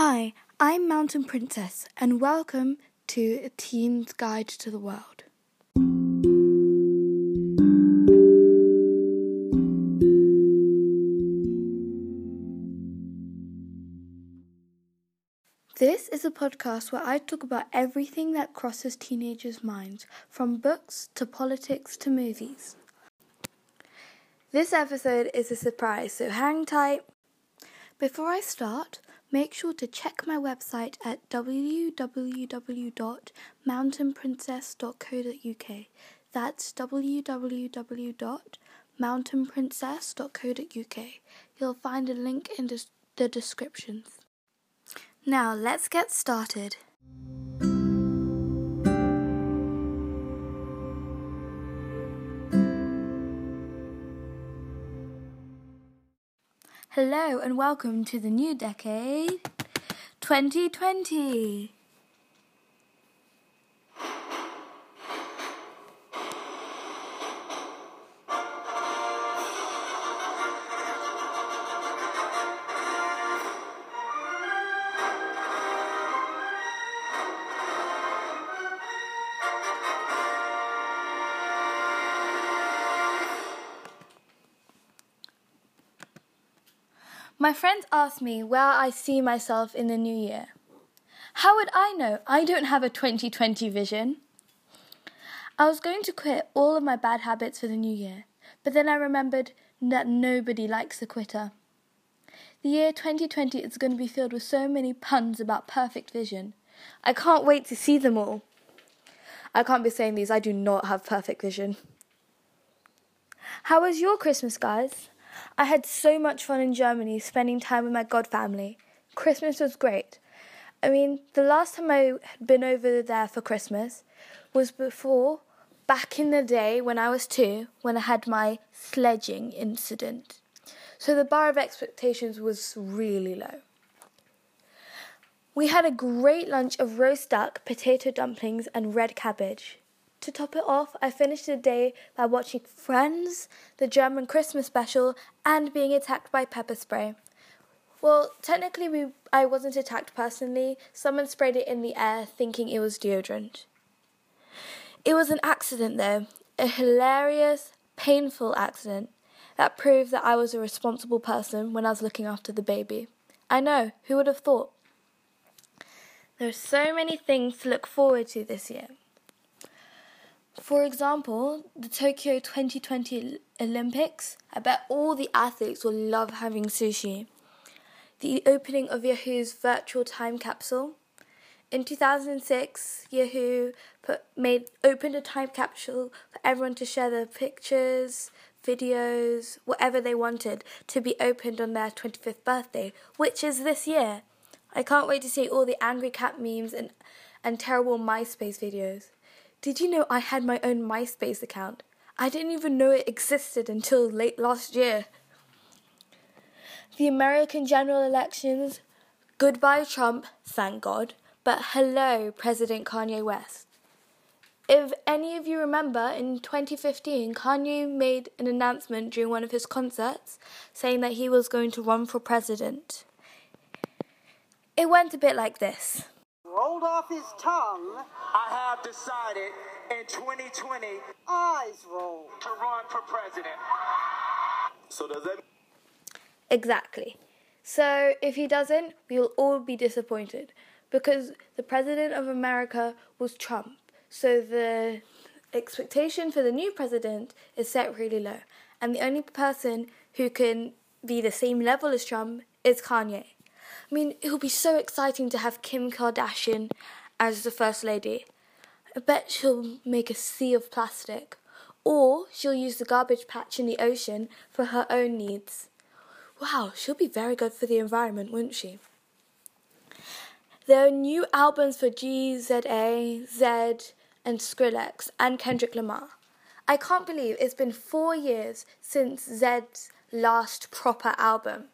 Hi, I'm Mountain Princess, and welcome to A Teen's Guide to the World. This is a podcast where I talk about everything that crosses teenagers' minds, from books to politics to movies. This episode is a surprise, so hang tight. Before I start, make sure to check my website at www.mountainprincess.co.uk. That's www.mountainprincess.co.uk. You'll find a link in the descriptions. Now, let's get started. Hello and welcome to the new decade 2020. My friends ask me where I see myself in the new year. How would I know? I don't have a 2020 vision. I was going to quit all of my bad habits for the new year, but then I remembered that nobody likes a quitter. The year 2020 is going to be filled with so many puns about perfect vision. I can't wait to see them all. I can't be saying these, I do not have perfect vision. How was your Christmas, guys? I had so much fun in Germany spending time with my god family. Christmas was great. I mean, the last time I had been over there for Christmas was before, back in the day when I was two, when I had my sledging incident. So the bar of expectations was really low. We had a great lunch of roast duck, potato dumplings, and red cabbage. To top it off, I finished the day by watching Friends, the German Christmas special, and being attacked by pepper spray. Well, technically, we, I wasn't attacked personally. Someone sprayed it in the air thinking it was deodorant. It was an accident, though, a hilarious, painful accident that proved that I was a responsible person when I was looking after the baby. I know, who would have thought? There are so many things to look forward to this year. For example, the Tokyo 2020 Olympics, I bet all the athletes will love having sushi. The opening of Yahoo's virtual time capsule. In 2006, Yahoo put, made opened a time capsule for everyone to share their pictures, videos, whatever they wanted to be opened on their 25th birthday, which is this year. I can't wait to see all the angry cat memes and, and terrible MySpace videos. Did you know I had my own MySpace account? I didn't even know it existed until late last year. The American general elections. Goodbye, Trump, thank God. But hello, President Kanye West. If any of you remember, in 2015, Kanye made an announcement during one of his concerts saying that he was going to run for president. It went a bit like this rolled off his tongue. I have decided in 2020 eyes roll to run for president. So does that Exactly. So if he doesn't, we will all be disappointed because the president of America was Trump. So the expectation for the new president is set really low. And the only person who can be the same level as Trump is Kanye. I mean, it will be so exciting to have Kim Kardashian as the First Lady. I bet she'll make a sea of plastic. Or she'll use the garbage patch in the ocean for her own needs. Wow, she'll be very good for the environment, won't she? There are new albums for GZA, Zedd, and Skrillex, and Kendrick Lamar. I can't believe it's been four years since Zedd's last proper album.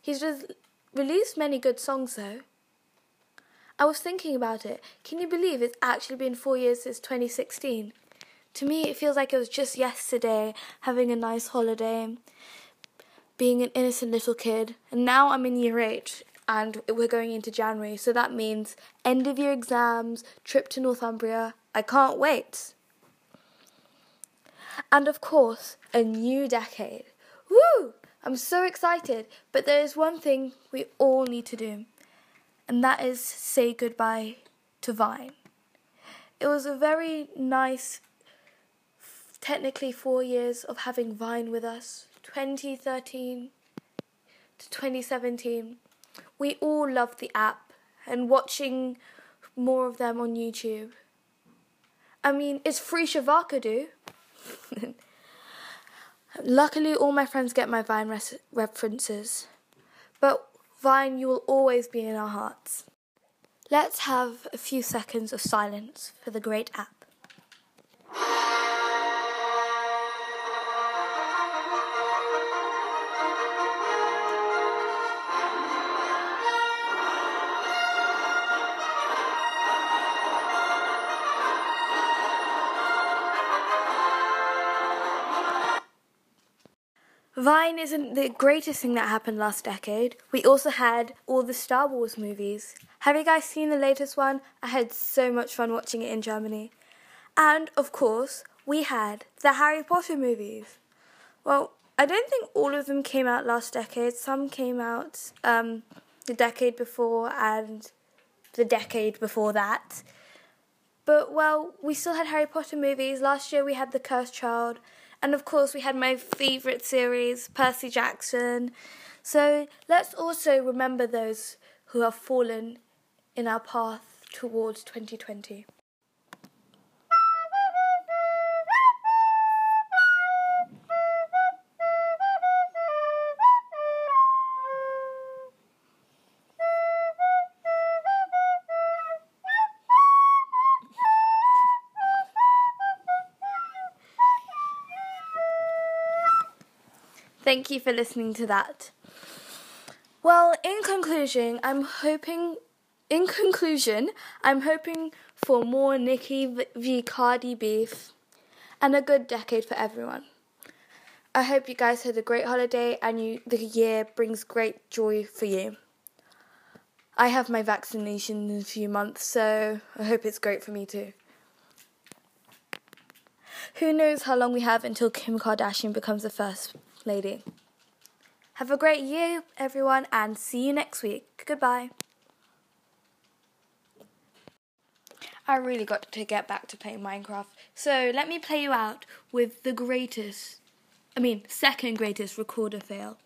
He's released many good songs though. I was thinking about it. Can you believe it's actually been four years since 2016? To me, it feels like it was just yesterday, having a nice holiday, being an innocent little kid, and now I'm in year eight. and we're going into January, so that means end of year exams, trip to Northumbria. I can't wait. And of course, a new decade. Woo! I'm so excited, but there is one thing we all need to do, and that is say goodbye to Vine. It was a very nice, technically four years of having Vine with us 2013 to 2017. We all loved the app and watching more of them on YouTube. I mean, it's free Shavakadu. Luckily, all my friends get my Vine res- references. But Vine, you will always be in our hearts. Let's have a few seconds of silence for the great app. Vine isn't the greatest thing that happened last decade. We also had all the Star Wars movies. Have you guys seen the latest one? I had so much fun watching it in Germany. And of course, we had the Harry Potter movies. Well, I don't think all of them came out last decade. Some came out um, the decade before and the decade before that. But well, we still had Harry Potter movies. Last year we had The Cursed Child. And of course, we had my favourite series, Percy Jackson. So let's also remember those who have fallen in our path towards 2020. Thank you for listening to that. Well, in conclusion, I'm hoping in conclusion, I'm hoping for more Nicki v Cardi beef and a good decade for everyone. I hope you guys had a great holiday and you the year brings great joy for you. I have my vaccination in a few months, so I hope it's great for me too. Who knows how long we have until Kim Kardashian becomes the first lady. Have a great year, everyone, and see you next week. Goodbye. I really got to get back to playing Minecraft, so let me play you out with the greatest, I mean, second greatest recorder fail.